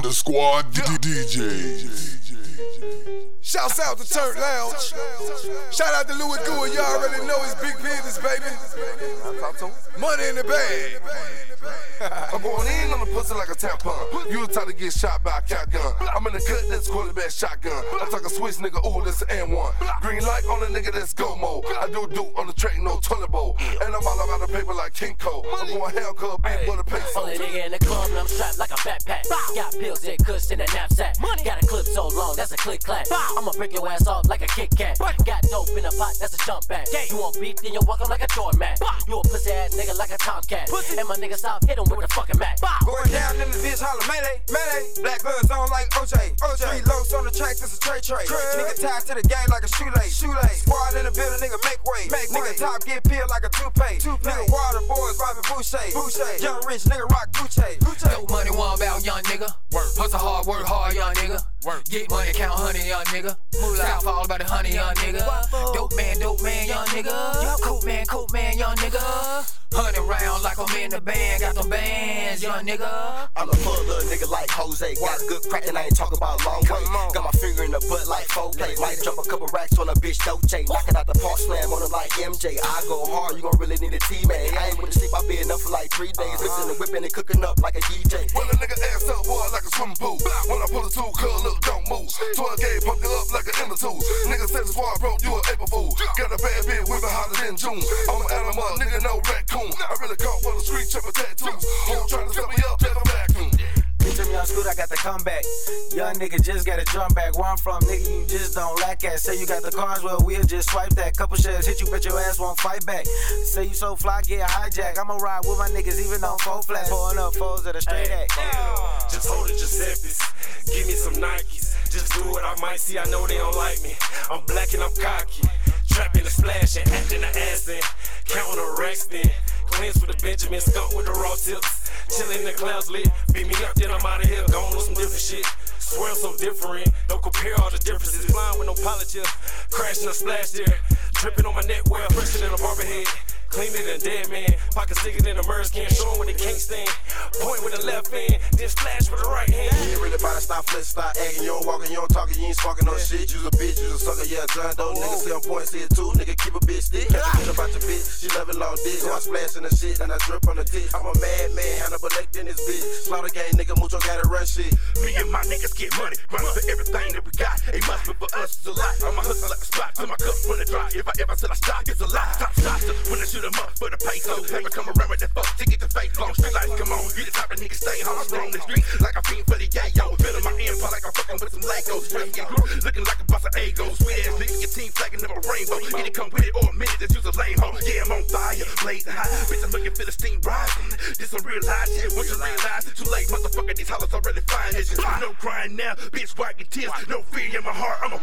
Thunder Squad DJ. Shouts out to Turk Lounge. Shout out to Louis Gould. Y'all already know his big business, baby. Money in the bag. I'm going in on the pussy like a tampon. You was trying to get shot by a cat gun. I'm in the cut that's quarterback shotgun. I'm talking Swiss nigga, ooh, that's an N1. Green light on the nigga, that's go mode. I do do on the track, no toilet bowl. And I'm all about the paper like King Cole. I'm going hell, cuz big with a peso. Only nigga in the club and I'm strapped like a backpack. Got pills and kush in a knapsack. Money. Got a clip so long, that's a click clap. I'ma break your ass off like a Kit Kat. Got dope in a pot, that's a jump back. Yeah. You want beef, then you walk 'em like a doormat. You a pussy ass nigga like a tomcat. Pussy. And my niggas stop, hit 'em with a fucking Mac. Going down in the bitch, holla melee, melee. Black guns on like OJ, OJ. Three lows on the track, this a tray tray. Nigga tied to the game like a shoelace, shoelace. Squad in the building, nigga make way, make Nigga top get peeled like a toupee, toupee. Nigga water boys robbing Boucher, Boucher. Young rich nigga rock Gucci, Hustle hard, work hard, young nigga. Work. Get money, count honey, young nigga. South for all about the honey, young nigga. Dope man, dope man, young nigga. Coat man, coat man, young nigga. Hundred round like I'm in the band, got them bands, young nigga. I'm a full little nigga like Jose. Got a good crack and I ain't talking about long way. Got my finger in the butt like four play. Might drop a couple racks on a bitch Dolce. Knocking out the park slam on it like MJ. I go hard, you gon' really need a teammate. I ain't with to sleep, I been up for like three days. Uh-huh. Listen and whipping and cooking up like a DJ. When a nigga ass up, boy, like a swimming pool. When I pull the two, cuz look, don't move. 12 gauge, pump you up like an inner tools. Nigga said the squad broke, you a April fool. Got a bad bitch, women hotter than June. I'm an animal, nigga, no raccoon. I really caught for the street, tripping tattoos. Home trying to set me up, never vacuum. Young school, I got the comeback. Young nigga just got a drum back. Where I'm from, nigga, you just don't lack at. Say you got the cars, well, we'll just swipe that. Couple shells hit you, bet your ass won't fight back. Say you so fly, get hijacked. I'ma ride with my niggas, even on four flats. Pulling up foes at a straight act. Just hold it, Giuseppe's. Give me some Nikes. Just do what I might see. I know they don't like me. I'm black and I'm cocky. Trapping the splash and acting the ass in. Counting the racks then. Benjamin, skunk with the raw tips. Chillin' in the clouds lit. Beat me up, then I'm out of here. Going on some different shit. Swear I'm so different. Don't compare all the differences. Flying with no polish Crashing a splash there. Dripping on my neckwear. Fresher than a barber head. Cleaner than a dead man. Pockets thicker in a merge can. Show what they can't stand. Point with the left hand. Then splash with the right hand. You ain't really about to stop flip, stop acting. You don't walking, you don't talking, you ain't sparking no shit. You's a bitch, you's a sucker, yeah, John Doe. Nigga say I'm point, say it too. Nigga keep a bitch stick. Catch a about your bitch, she loving long dick. So I splash in the shit, and I drip on the dick. I'm a mad man, Hannibal Lecter in this bitch. Slaughter gang, nigga, mucho gotta run shit. Me and my niggas get money, grind for everything that we got. It must be for us, it's a lot. I'ma hustle like a spot till my cup run dry. If I ever said up for the peso. Never come around with that fuck to get the face long. Street lights, come on, you the type of nigga stay home. Strong the street like I fiend for the yayo. Feeling my empire like I'm fucking with some Legos. And crew, looking like a boss of egos. Sweet ass nigga, your team flagging up a rainbow. Either come with it or admit it, that's just a lame hoe. Yeah, I'm on fire, blazing high. Bitch, I'm looking for the steam rising. This some real life shit. Once you realize, too late, motherfucker. These hollers already fine. It's no crying now, bitch. Wipe tears. No fear in my heart. I'm a